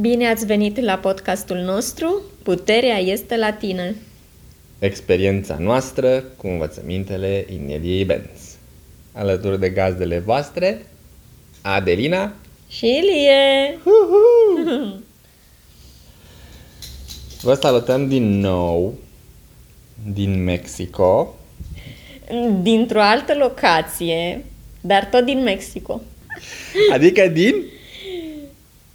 Bine ați venit la podcastul nostru Puterea este la tine. Experiența noastră cu învățămintele Ineliei Benz. Alături de gazdele voastre, Adelina Și Ilie! Vă salutăm din nou din Mexico. Dintr-o altă locație, dar tot din Mexico. Adică din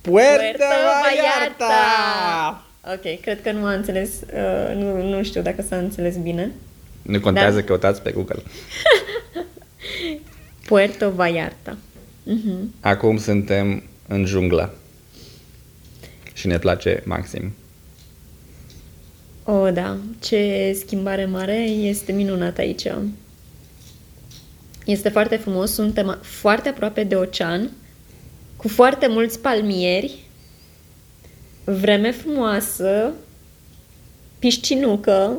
Puerto, Puerto Vallarta. Ok, cred că nu am înțeles, uh, nu, nu știu dacă s-a înțeles bine. Nu contează, Da. căutați pe Google. Puerto Vallarta. Mhm. Acum suntem în junglă. Și ne place maxim. Oh, da, ce schimbare mare, este minunat aici. Este foarte frumos, suntem foarte aproape de ocean, cu foarte mulți palmieri, vreme frumoasă, piscinucă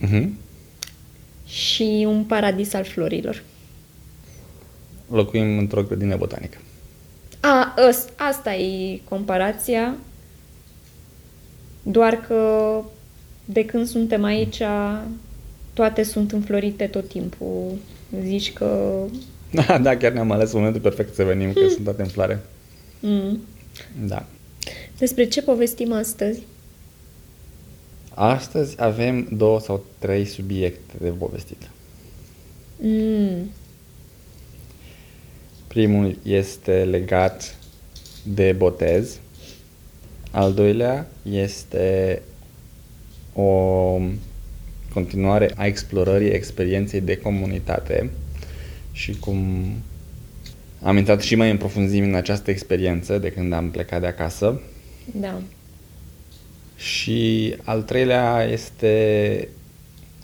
Mhm. și un paradis al florilor. Locuim într-o grădină botanică. A, ăs- asta e comparația, doar că de când suntem aici, toate sunt înflorite tot timpul. Zici că... Da, da, chiar ne-am ales momentul perfect să venim, că sunt toate în floare. Mm. Da. Despre ce povestim astăzi? Astăzi avem două sau trei subiecte de povestit. Mm. Primul este legat de botez. Al doilea este o continuare a explorării experienței de comunitate și cum am intrat și mai în profunzime în această experiență de când am plecat de acasă. Da. Și al treilea este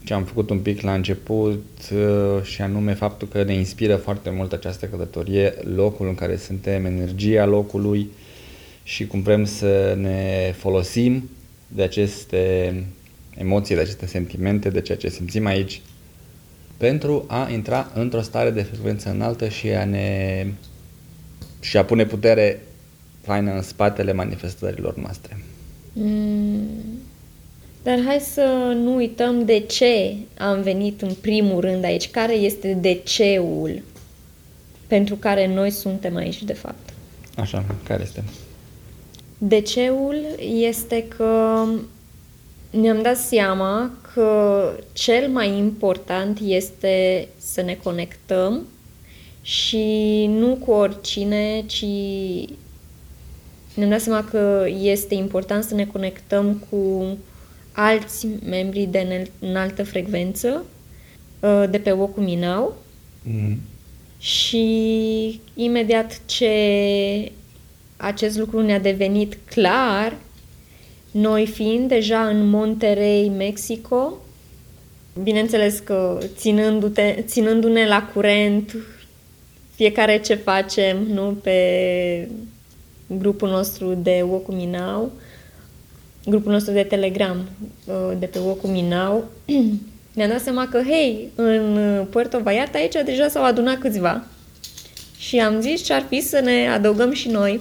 ce am făcut un pic la început uh, și anume faptul că ne inspiră foarte mult această călătorie, locul în care suntem, energia locului și cum vrem să ne folosim de aceste emoții, de aceste sentimente, de ceea ce simțim aici pentru a intra într-o stare de frecvență înaltă și a ne și a pune putere faină în spatele manifestărilor noastre. Mm. Dar hai să nu uităm de ce am venit în primul rând aici. Care este de ceul pentru care noi suntem aici, de fapt? Așa, care este? Deceul este că ne-am dat seama că cel mai important este să ne conectăm și nu cu oricine, ci ne-am dat seama că este important să ne conectăm cu alți membri de înal- înaltă frecvență uh, de pe Wokuminau Mm. și imediat ce acest lucru ne-a devenit clar, noi fiind deja în Monterrey, Mexico, bineînțeles că ținându-te, ținându-ne la curent fiecare ce facem, nu, pe grupul nostru de Wokuminau, grupul nostru de Telegram uh, de pe Wokuminau, ne-am dat seama că, hei, în Puerto Vallarta aici deja s-au adunat câțiva. Și am zis ce ar fi să ne adăugăm și noi,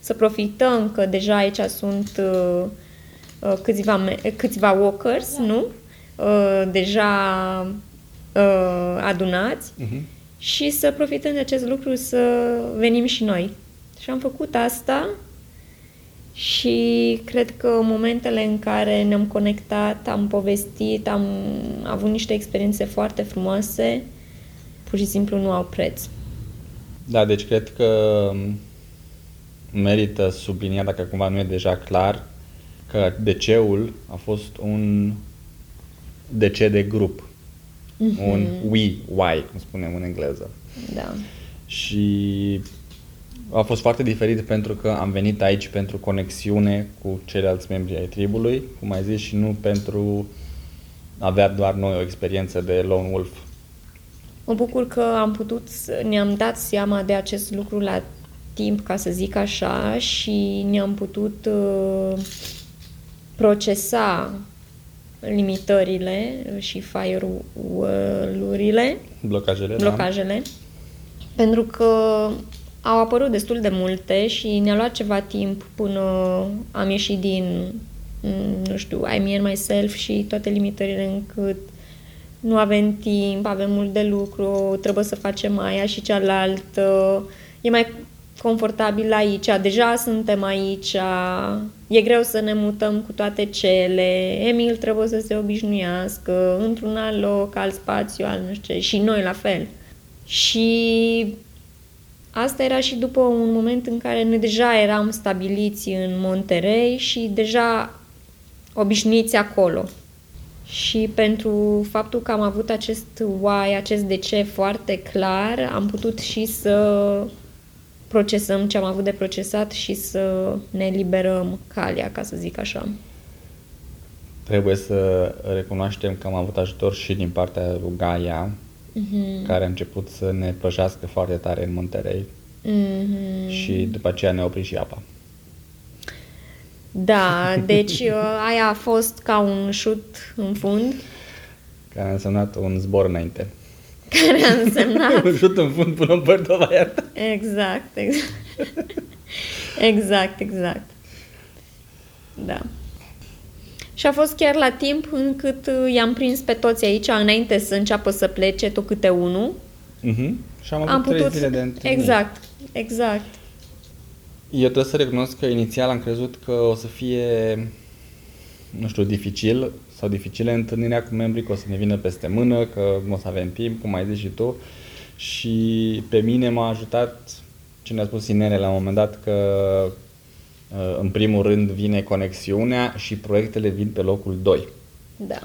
să profităm că deja aici sunt uh, uh, câțiva, me- câțiva walkers, nu? Uh, deja uh, adunați Mhm. și să profităm de acest lucru să venim și noi. Și am făcut asta și cred că momentele în care ne-am conectat, am povestit, am avut niște experiențe foarte frumoase, pur și simplu nu au preț. Da, deci cred că merită subliniat, dacă cumva nu e deja clar, că DC-ul a fost un DC de grup. Un we, why, cum spunem în engleză. Da. Și a fost foarte diferit pentru că am venit aici pentru conexiune cu ceilalți membri ai tribului, cum ai zis, și nu pentru a avea doar noi o experiență de lone wolf. Mă bucur că am putut, să- ne-am dat seama de acest lucru la timp, ca să zic așa, și ne-am putut uh, procesa limitările și firewall-urile, Blocajele, da? blocajele, pentru că au apărut destul de multe și ne-a luat ceva timp până am ieșit din, mm, nu știu, I me and myself și toate limitările încât nu avem timp, avem mult de lucru, trebuie să facem aia și cealaltă. E mai confortabil aici, deja suntem aici, e greu să ne mutăm cu toate cele, Emil trebuie să se obișnuiască. Într-un alt loc, alt spațiu, alt nu știu ce, și noi la fel. Și asta era și după un moment în care noi deja eram stabiliți în Monterey și deja obișnuiți acolo. Și pentru faptul că am avut acest why, acest de ce foarte clar, am putut și să procesăm ce am avut de procesat și să ne liberăm calea, ca să zic așa. Trebuie să recunoaștem că am avut ajutor și din partea lui Gaia, mm-hmm. care a început să ne pășească foarte tare în Monterey mm-hmm. și după aceea ne-a oprit și apa. Da, deci uh, aia a fost ca un șut în fund. Care a însemnat un zbor înainte. Care a însemnat... un șut în fund până în Puerto Vallarta. Exact, exact. exact, exact. Da. Și a fost chiar la timp încât uh, i-am prins pe toți aici, înainte să înceapă să plece, tot câte unul. Uh-huh. Și am avut am trei putut... zile de întâlnire. Exact, exact. Eu trebuie să recunosc că inițial am crezut că o să fie, nu știu, dificil sau dificile întâlnirea cu membrii, că o să ne vină peste mână, că nu o să avem timp, cum ai zis și tu. Și pe mine m-a ajutat ce ne-a spus Inere la un moment dat că uh, în primul rând vine conexiunea și proiectele vin pe locul 2. Da.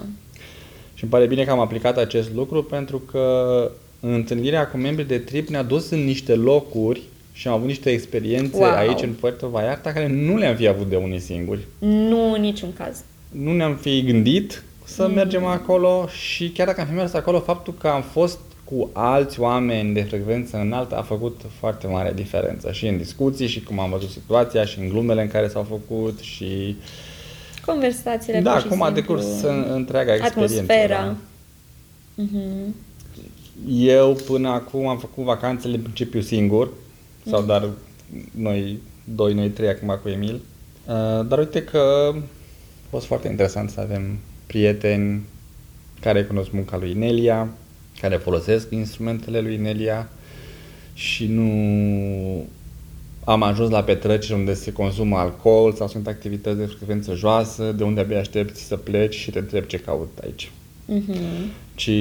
Și îmi pare bine că am aplicat acest lucru pentru că întâlnirea cu membrii de trip ne-a dus în niște locuri și am avut niște experiențe wow. aici în Puerto Vallarta care nu le-am fi avut de unii singuri. Nu, în niciun caz. Nu ne-am fi gândit să mm. mergem acolo și chiar dacă am fi mers acolo, faptul că am fost cu alți oameni de frecvență înaltă a făcut foarte mare diferență și în discuții și cum am văzut situația și în glumele în care s-au făcut și conversațiile Da, cum a decurs întreaga experiență. Atmosfera. Da. Mm-hmm. Eu până acum am făcut vacanțele în principiu singur sau mm. dar noi doi, noi trei acum cu Emil. Uh, dar uite că a fost foarte interesant să avem prieteni care cunosc munca lui Nelia, care folosesc instrumentele lui Nelia și nu am ajuns la petreceri unde se consumă alcool sau sunt activități de frecvență joasă, de unde abia aștepți să pleci și te întrebi ce caut aici. Mm-hmm. Și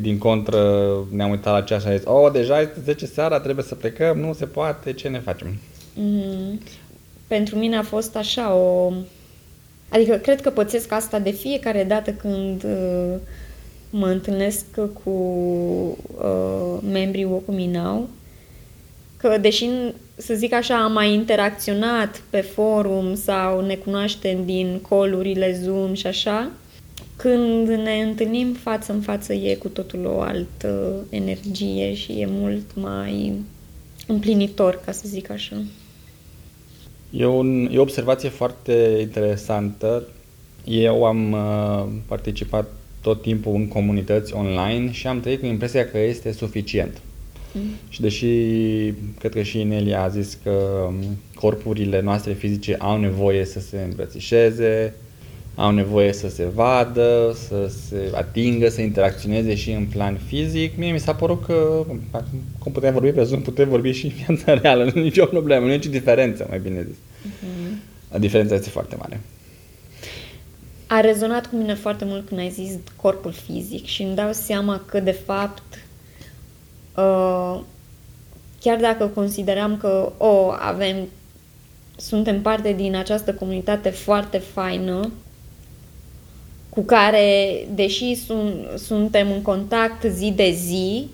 din contră ne-am uitat la ceas și am zis, oh, deja este 10 seara, trebuie să plecăm, nu se poate, ce ne facem? Mm-hmm. Pentru mine a fost așa o... Adică cred că pățesc asta de fiecare dată când uh, mă întâlnesc cu uh, membrii Wokuminau, că deși, să zic așa, am mai interacționat pe forum sau ne cunoaștem din colurile Zoom și așa, când ne întâlnim față în față e cu totul o altă energie și e mult mai împlinitor, ca să zic așa. E, un, e o observație foarte interesantă. Eu am uh, participat tot timpul în comunități online și am trăit cu impresia că este suficient. Mm. Și deși cred că și Inelia a zis că um, corpurile noastre fizice au nevoie să se îmbrățișeze, au nevoie să se vadă, să se atingă, să interacționeze și în plan fizic. Mie mi s-a părut că, cum putem vorbi pe Zoom, putem vorbi și în viața reală, nu e nicio problemă, nu e nicio diferență, mai bine zis. Uh-huh. Diferența este foarte mare. A rezonat cu mine foarte mult când ai zis corpul fizic și îmi dau seama că, de fapt, uh, chiar dacă consideram că, o, oh, avem, suntem parte din această comunitate foarte faină, cu care, deși sun, suntem în contact zi de zi,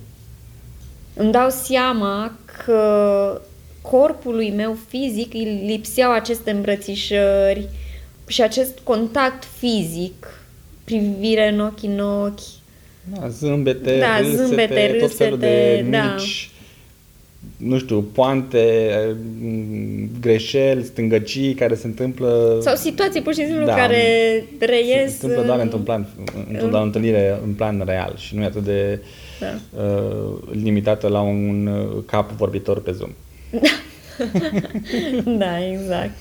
îmi dau seama că corpului meu fizic îi lipseau aceste îmbrățișări și acest contact fizic, privire în ochi în ochi. Da, zâmbete, da, râsete, zâmbete, râsete, tot felul de da. mici nu știu, poante, greșeli, stângăcii care se întâmplă... Sau situații pur și simplu da, care reies... Se întâmplă doar într-un plan, într-o întâlnire în plan real și nu e atât de da. uh, limitată la un uh, cap vorbitor pe Zoom. da, exact.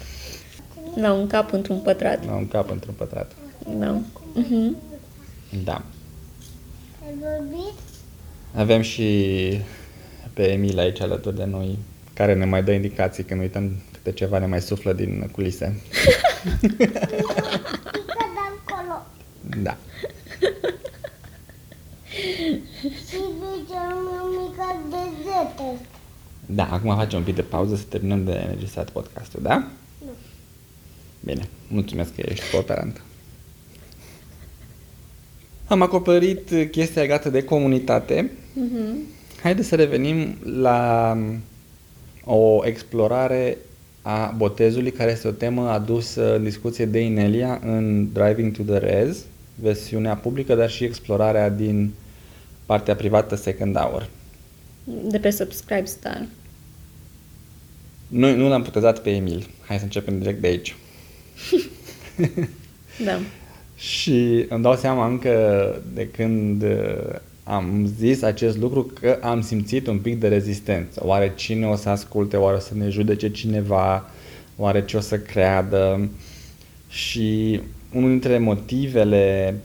La un cap într-un pătrat. La un cap într-un pătrat. Da. Mhm. Da. Ai vorbit? Avem și pe Emil aici alături de noi, care ne mai dă indicații când uităm câte ceva ne mai suflă din culise. Pică de acolo. Da. Și zicem o mică dezete. Da, acum facem un pic de pauză să terminăm de înregistrat podcastul, da? Nu. Bine, mulțumesc că ești cooperant. Am acoperit chestia legată de comunitate. Mhm. Haideți să revenim la o explorare a botezului, care este o temă adusă în discuție de Inelia în Driving to the Res, versiunea publică, dar și explorarea din partea privată Second Hour. De pe Subscribe Star. Noi nu l-am putezat pe Emil. Hai să începem direct de aici. Da. Și îmi dau seama încă de când uh, am zis acest lucru că am simțit un pic de rezistență. Oare cine o să asculte, oare o să ne judece cineva, oare ce o să creadă? Și unul dintre motivele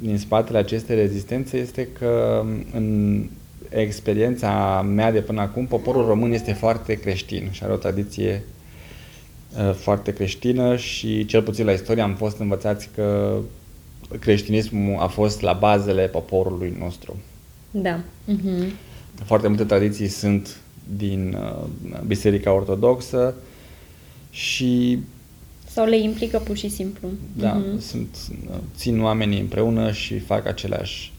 din spatele acestei rezistențe este că în experiența mea de până acum, poporul român este foarte creștin și are o tradiție uh, foarte creștină și cel puțin la istorie am fost învățați că creștinismul a fost la bazele poporului nostru. Da. Mhm. Foarte multe tradiții sunt din uh, Biserica Ortodoxă și Sau le implică pur și simplu. da, Mhm. sunt, țin oamenii împreună și fac aceleași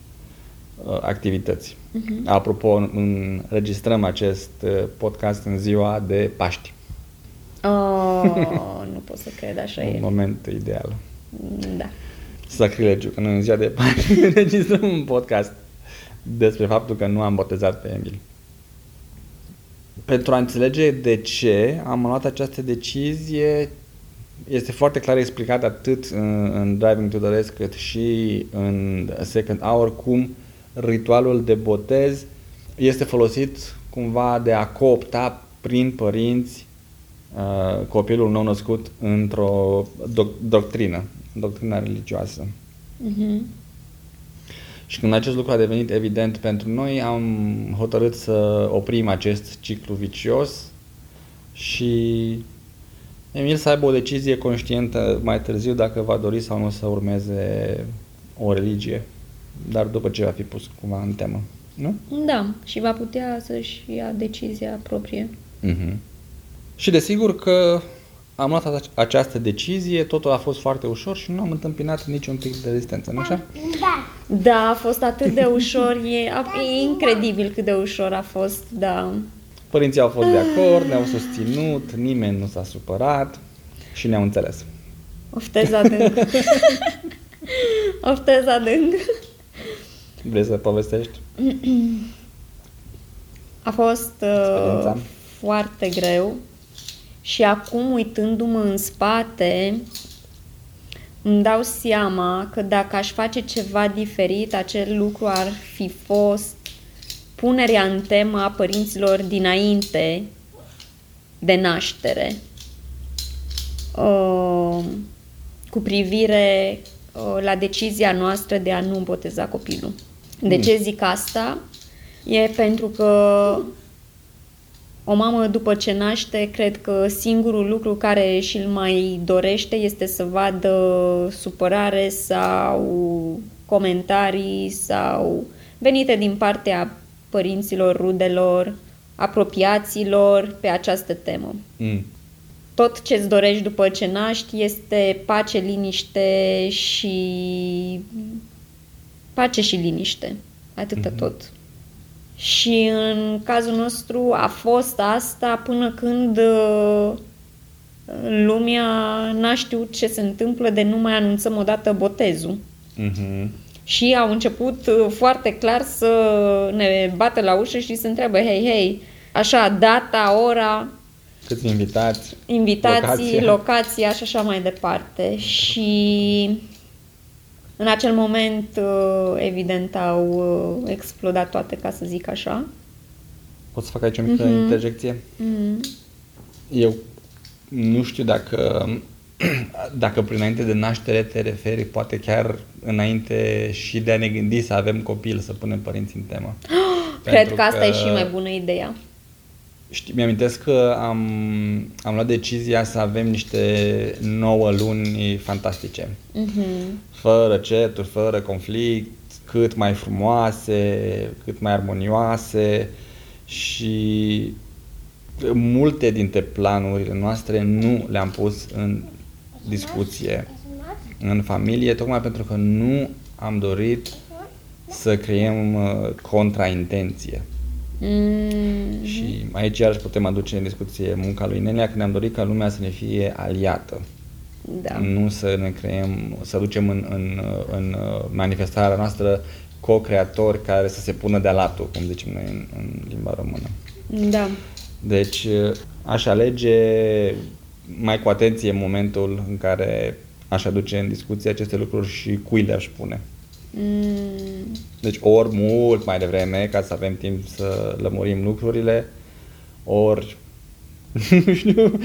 uh, activități. Mhm. Apropo, înregistrăm acest uh, podcast în ziua de Paști. Oh, nu pot să cred, așa Un e. moment ideal. Da. Sacrilegiu, că noi în ziua de Paști înregistrăm un podcast despre faptul că nu am botezat pe Emil. Pentru a înțelege de ce am luat această decizie, este foarte clar explicat atât în, în Driving to the Rest cât și în Second Hour cum ritualul de botez este folosit cumva de a coopta prin părinți uh, copilul nou născut într-o doc- doctrină, doctrina religioasă. Mhm. Și când acest lucru a devenit evident pentru noi, am hotărât să oprim acest ciclu vicios și Emil să aibă o decizie conștientă mai târziu dacă va dori sau nu să urmeze o religie, dar după ce va fi pus cumva în temă. Nu? Da, și va putea să-și ia decizia proprie. Mhm. Și desigur că am luat ace- această decizie, totul a fost foarte ușor și nu am întâmpinat niciun pic de rezistență, nu așa? Da. Da, a fost atât de ușor, e, a, e incredibil cât de ușor a fost, da. Părinții au fost de acord, ne-au susținut, nimeni nu s-a supărat și ne-au înțeles. Oftez adânc. Oftez adânc. Vrei să povestești? A fost Experiența? uh, foarte greu și acum uitându-mă în spate îmi dau seama că dacă aș face ceva diferit, acel lucru ar fi fost punerea în temă a părinților dinainte de naștere uh, cu privire uh, la decizia noastră de a nu boteza copilul. De ce zic asta? E pentru că o mamă după ce naște, cred că singurul lucru care și-l mai dorește este să vadă supărare sau comentarii sau venite din partea părinților, rudelor, apropiaților pe această temă. Mm. Tot ce-ți dorești după ce naști este pace, liniște și pace și liniște. Atâta tot. Și în cazul nostru a fost asta până când uh, lumea n-a știut ce se întâmplă de nu mai anunțăm odată botezul. Mhm. Și au început uh, foarte clar să ne bată la ușă și să întrebe, hei, hei, așa, data, ora, Câți invitați? invitații, Locația. locația și așa mai departe. Și în acel moment, uh, evident, au uh, explodat toate, ca să zic așa. Pot să fac aici o mică mm-hmm. interjecție? Mm. Eu nu știu dacă, dacă prin înainte de naștere te referi, poate chiar înainte și de a ne gândi să avem copil, să punem părinți în temă. Cred Pentru că asta că- e și mai bună ideea. Știi, mi-amintesc că am, am luat decizia să avem niște 9 luni fantastice. Mhm. Fără certuri, fără conflict, cât mai frumoase, cât mai armonioase și multe dintre planurile noastre nu le-am pus în discuție în familie, tocmai pentru că nu am dorit să creăm uh, contraintenție. Mm. Și aici iarăși putem aduce în discuție munca lui Nelia, că ne-am dorit ca lumea să ne fie aliată. Da. Nu să ne creăm, să ducem în, în, în manifestarea noastră co-creatori care să se pună de-a latul, cum zicem noi în, în limba română. Da. Deci aș alege mai cu atenție momentul în care aș aduce în discuție aceste lucruri și cui le-aș pune. Mm. Deci ori mult mai devreme, ca să avem timp să lămurim lucrurile, ori nu știu,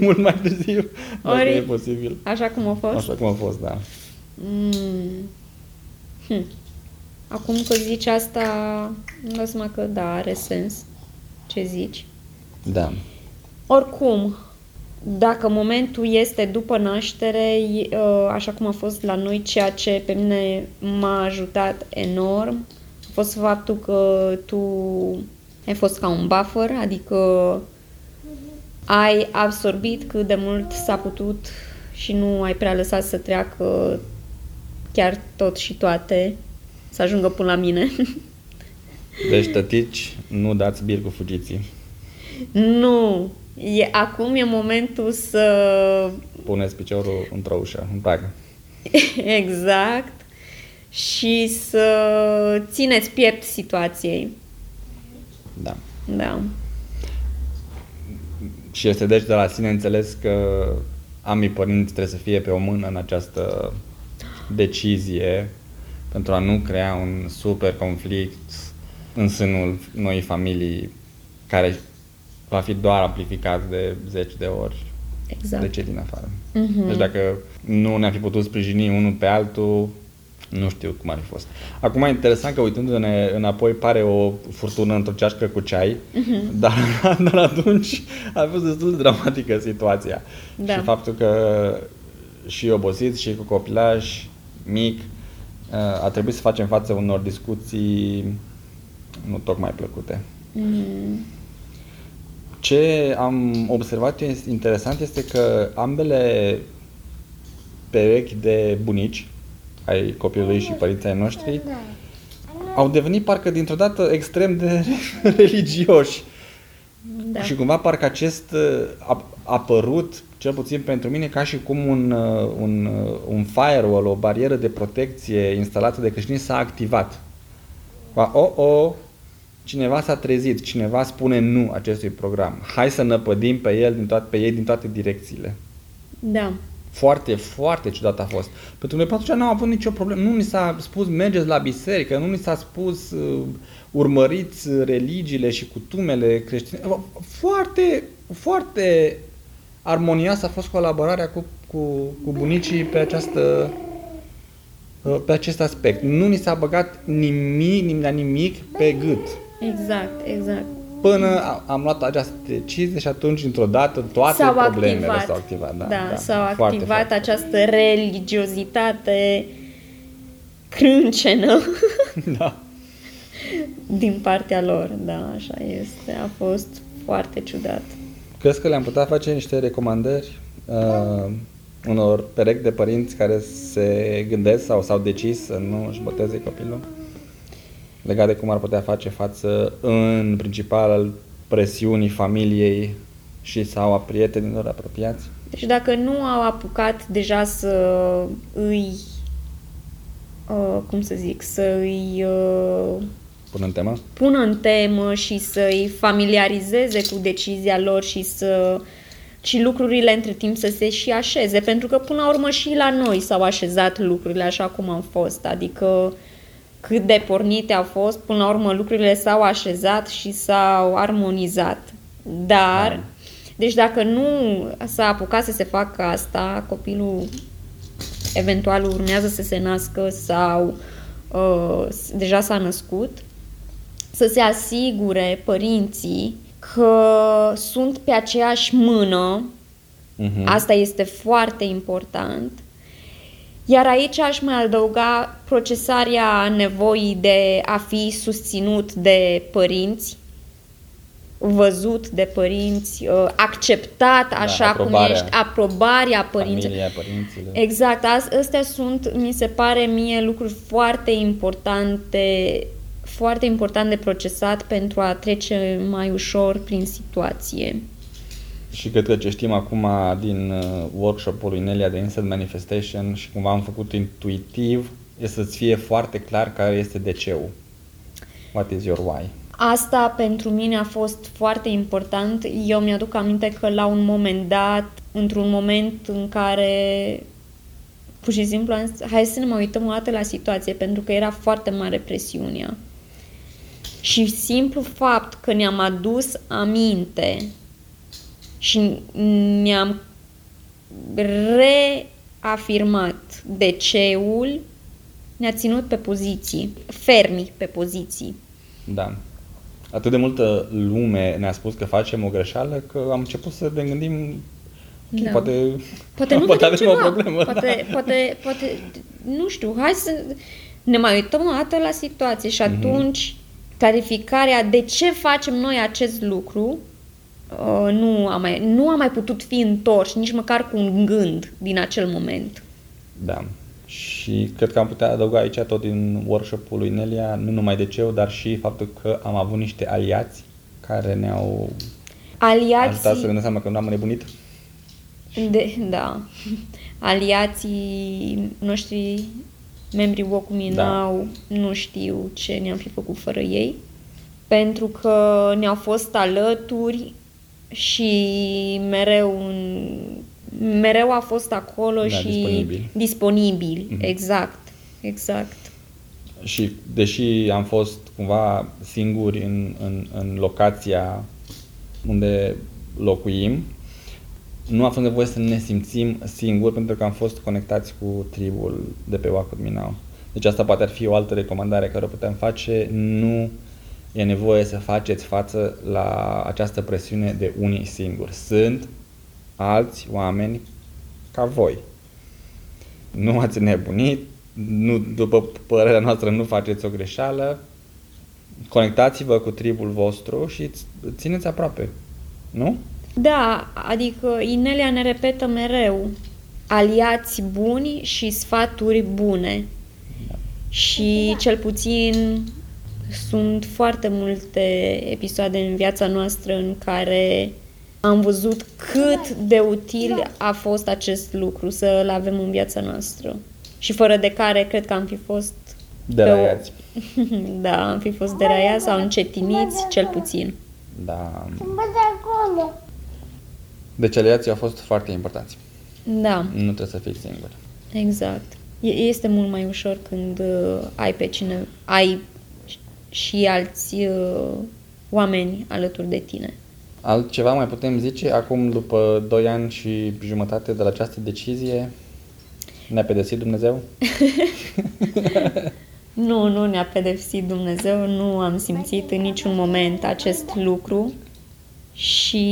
mult mai târziu, dacă Ori- e posibil. Așa cum a fost? Așa cum a fost, da. Mm. Hm. Acum că zici asta, îmi dau seama că da, are sens ce zici. Da. Oricum, dacă momentul este după naștere, e, uh, așa cum a fost la noi, ceea ce pe mine m-a ajutat enorm, a fost faptul că tu ai fost ca un buffer, adică ai absorbit cât de mult s-a putut și nu ai prea lăsat să treacă chiar tot și toate, să ajungă până la mine. Deci, tătici, nu dați bir cu fugiții. nu! E, acum e momentul să Puneți piciorul într-o ușă, în pragă. exact și să țineți piept situației. Da. Da. Și este deci de la sine înțeles că ambii părinți trebuie să fie pe o mână în această decizie pentru a nu crea un super conflict în sânul noii familii care va fi doar amplificat de zeci de ori Exact. de cei din afară. Mhm. Deci dacă nu ne-am fi putut sprijini unul pe altul, nu știu cum ar fi fost. Acum e interesant că uitându-ne înapoi pare o furtună într-o ceașcă cu ceai, Mhm. dar, dar atunci a fost destul de dramatică situația. Da. Și faptul că și obosit și cu copilaj mic a trebuit să facem față unor discuții nu tocmai plăcute. Mm. Ce am observat este interesant este că ambele perechi de bunici ai copilului și părinții ai noștri au devenit parcă dintr-o dată extrem de religioși. Da. Și cumva parcă acest uh, a, a apărut, cel puțin pentru mine, ca și cum un, uh, un, uh, un firewall, o barieră de protecție instalată de creștini s-a activat. Ba, o, o, cineva s-a trezit, cineva spune nu acestui program. Hai să năpădim pe el din toate, pe ei din toate direcțiile. Da. Foarte, foarte ciudat a fost. Pentru noi pe atunci n-am avut nicio problemă. Nu ni s-a spus mergeți la biserică, nu ni s-a spus uh, urmăriți religiile și cutumele creștine. Foarte, foarte armonioasă a fost colaborarea cu, cu, cu bunicii pe această uh, pe acest aspect. Nu ni s-a băgat nimic, nimic, la nimic pe gât. Exact, exact. Până a- am luat această decizie și atunci, într-o dată, toate S-au problemele activat. s-au activat. Da, da, da. s-au Foarte, activat foarte. această religiozitate crâncenă Da. din partea lor. Da, așa este. A fost foarte ciudat. Crezi că le-am putea face niște recomandări uh, unor perechi de părinți care se gândesc sau s-au decis să nu își boteze copilul? Legat de cum ar putea face față în principal al presiunii familiei și sau a prietenilor apropiați? Deci dacă nu au apucat deja să îi, uh, cum să zic, să îi uh, Până în temă? pună în temă și să îi familiarizeze cu decizia lor și să și lucrurile între timp să se și așeze, pentru că până la urmă și la noi s-au așezat lucrurile așa cum au fost, adică cât de pornite au fost, până la urmă lucrurile s-au așezat și s-au armonizat. Dar, Da. deci dacă nu s-a apucat să se facă asta, copilul eventual urmează să se nască sau uh, s- deja s-a născut, să se asigure părinții că sunt pe aceeași mână Mhm. Asta este foarte important. Iar aici aș mai adăuga procesarea nevoii de a fi susținut de părinți, văzut de părinți, uh, acceptat așa cum aprobarea. ești, aprobarea părinților. Familia, părinților. Exact, as- astea sunt, mi se pare mie, lucruri foarte importante, foarte important de procesat pentru a trece mai ușor prin situație. Și cred că ce știm acum din uh, workshop-ul lui Nelia de Instant Manifestation și cumva am făcut intuitiv, e să-ți fie foarte clar care este de ceu. What is your why? Asta pentru mine a fost foarte important. Eu mi-aduc aminte că la un moment dat, într-un moment în care pur și simplu am zis, hai să ne mai uităm o dată la situație, pentru că era foarte mare presiunea. Și simplu fapt că ne-am adus aminte și ne-am reafirmat de ceul, ne-a ținut pe poziții, fermi pe poziții. Da. Atât de multă lume ne-a spus că facem o greșeală că am început să ne gândim Da. da. poate, Poate nu poate vedem avem ceva. o problemă. Poate, da. poate, poate, nu știu, hai să ne mai uităm o dată la situație și atunci clarificarea de ce facem noi acest lucru uh, nu a mai, nu a mai putut fi întors nici măcar cu un gând din acel moment. Da. Și cred că am putea adăuga aici tot din workshop-ul lui Nelia, nu numai de ceu, dar și faptul că am avut niște aliați care ne-au ajutat să Aliații, ne dăm seama că nu am nebunit. de, da, aliații noștri, membrii Wokuminau, Da. nu știu ce ne-am fi făcut fără ei, pentru că ne-au fost alături și mereu, în, mereu a fost acolo Da, și disponibili. disponibili. Mhm. Exact, exact. Și deși am fost cumva singuri în, în, în locația unde locuim, nu a fost nevoie să ne simțim singuri pentru că am fost conectați cu tribul de pe Wacud Minau. Deci asta poate ar fi o altă recomandare care o putem face. Nu e nevoie să faceți față la această presiune de unii singuri. Sunt alți oameni ca voi. Nu ați nebunit, nu, după părerea noastră nu faceți o greșeală, conectați-vă cu tribul vostru și ți- țineți aproape. Nu? Da, adică Inelia ne repetă mereu aliați buni și sfaturi bune. Și cel puțin sunt foarte multe episoade în viața noastră în care am văzut cât de util a fost acest lucru să-l avem în viața noastră. Și fără de care cred că am fi fost Deraiați. pe o... Da, am fi fost deraiați sau încetiniți cel puțin. Da. Bă, de acolo. Deci aliații au fost foarte importanți. Da. Nu trebuie să fii singur. Exact. E- Este mult mai ușor când uh, ai pe cine, ai și alți uh, oameni alături de tine. Altceva mai putem zice acum după 2 ani și jumătate de la această decizie? Ne-a pedepsit Dumnezeu? Nu, nu ne-a pedepsit Dumnezeu, nu am simțit în niciun moment acest lucru și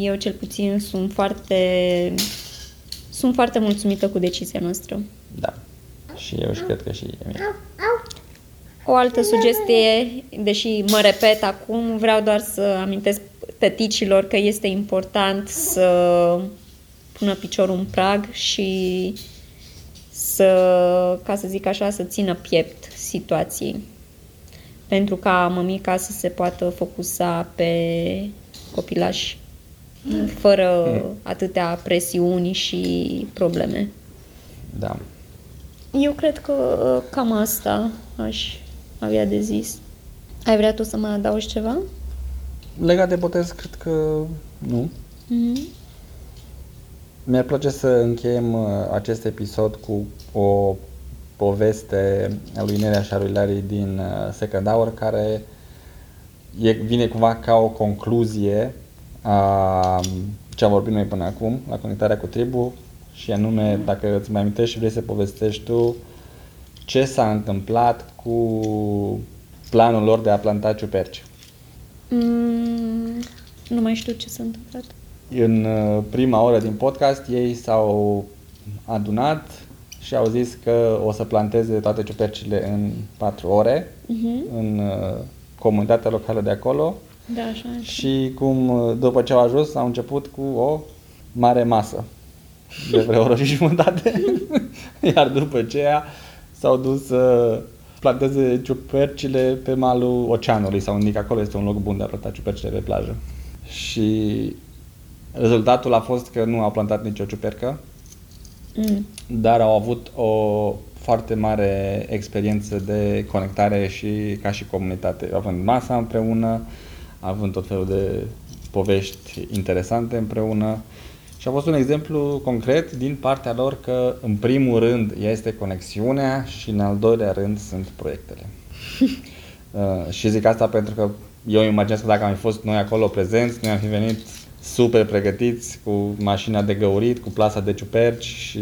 eu cel puțin sunt foarte sunt foarte mulțumită cu decizia noastră. Da. Și eu și cred că și Emil. O altă sugestie, deși mă repet acum, vreau doar să amintesc tăticilor că este important să pună piciorul în prag și să, ca să zic așa, să țină piept situației. Pentru ca mămica să se poată focusa pe copilași fără atâtea presiuni și probleme. Da. Eu cred că uh, cam asta aș avea de zis. Ai vrea tu să mai adaugi ceva? Legat de botez, cred că nu. Mm-hmm. Mi-ar place să încheiem uh, acest episod cu o poveste a lui Nerea și a lui Larry din uh, Second Hour care e, vine cumva ca o concluzie a ce am vorbit noi până acum la conectarea cu tribu și anume, dacă îți mai amintești și vrei să povestești tu ce s-a întâmplat cu planul lor de a planta ciuperci. Mm, nu mai știu ce s-a întâmplat. În uh, prima oră din podcast ei s-au adunat și au zis că o să planteze toate ciupercile în 4 ore Mhm. în uh, comunitatea locală de acolo Da, așa. așa. și cum uh, după ce au ajuns au început cu o mare masă de vreo oră și jumătate iar după aceea s-au dus să planteze ciupercile pe malul oceanului sau indică acolo este un loc bun de a planta ciupercile pe plajă și rezultatul a fost că nu au plantat nicio ciupercă Mm. dar au avut o foarte mare experiență de conectare și ca și comunitate, având masa împreună, având tot felul de povești interesante împreună și a fost un exemplu concret din partea lor că în primul rând este conexiunea și în al doilea rând sunt proiectele. Uh, și zic asta pentru că eu îmi imaginez că dacă am fi fost noi acolo prezenți, noi am fi venit super pregătiți cu mașina de găurit, cu plasa de ciuperci și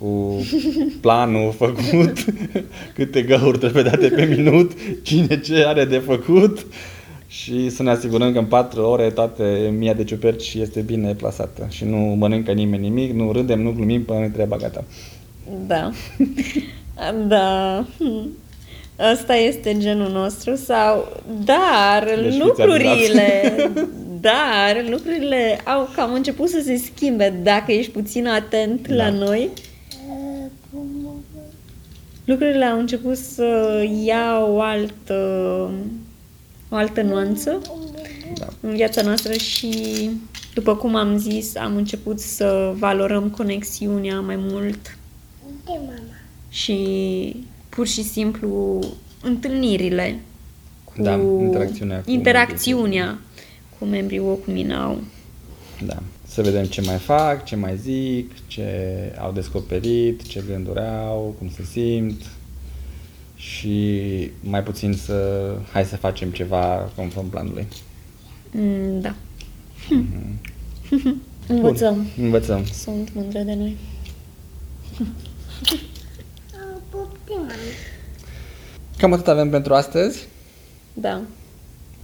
cu planul făcut, câte găuri trebuie date pe minut, cine ce are de făcut și să ne asigurăm că în 4 ore toate mia de ciuperci este bine plasată și nu mănâncă nimeni nimic, nu râdem, nu glumim până nu treaba gata. Da. Da. Hmm. Asta este genul nostru sau dar Deci fiți lucrurile dar lucrurile au cam început să se schimbe dacă ești puțin atent Da. la noi. Lucrurile au început să ia o altă o altă nuanță Da. în viața noastră și după cum am zis, am început să valorăm conexiunea mai mult De mama. și pur și simplu întâlnirile cu Da, interacțiunea cu interacțiunea cu membrii Walk-Minau. Da. Să vedem ce mai fac, ce mai zic, ce au descoperit, ce gânduri au, cum se simt și mai puțin să hai să facem ceva conform planului. Mm, da. Învățăm. Bun, învățăm. Sunt mândră de noi. Pupti, mami. Cam atât avem pentru astăzi. Da.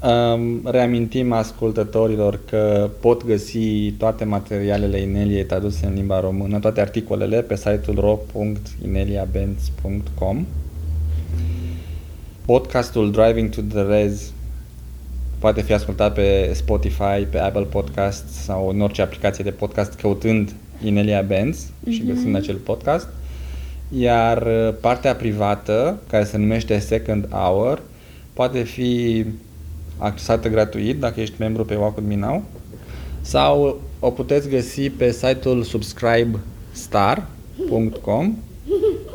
Um, reamintim ascultătorilor că pot găsi toate materialele Ineliei traduse în limba română, toate articolele pe site-ul ro.ineliabenz.com Podcastul Driving to the Rez poate fi ascultat pe Spotify, pe Apple Podcasts sau în orice aplicație de podcast căutând Inelia Benz și găsind acel podcast. Iar uh, partea privată, care se numește Second Hour, poate fi accesată gratuit dacă ești membru pe Walk With Me Now sau o puteți găsi pe site-ul subscribestar.com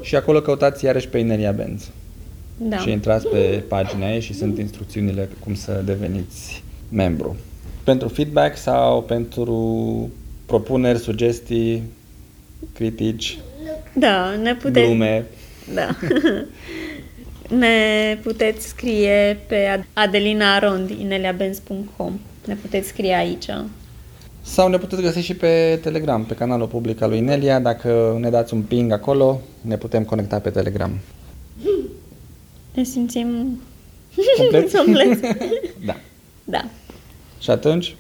și acolo căutați iarăși pe Inelia Benz. Da. Și intrați pe pagina ei și sunt instrucțiunile cum să deveniți membru. Pentru feedback sau pentru propuneri, sugestii, critici, Da, ne puteți... glume, Da. ne puteți scrie pe adelinaarond.ineliabenz.com Ne puteți scrie aici. Sau ne puteți găsi și pe Telegram, pe canalul public al lui Nelia. Dacă ne dați un ping acolo, ne putem conecta pe Telegram. Ne simțim Complet? complet. Da. Da. Și atunci,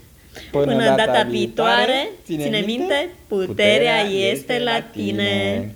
Până, data, viitoare, ține minte, puterea este la tine.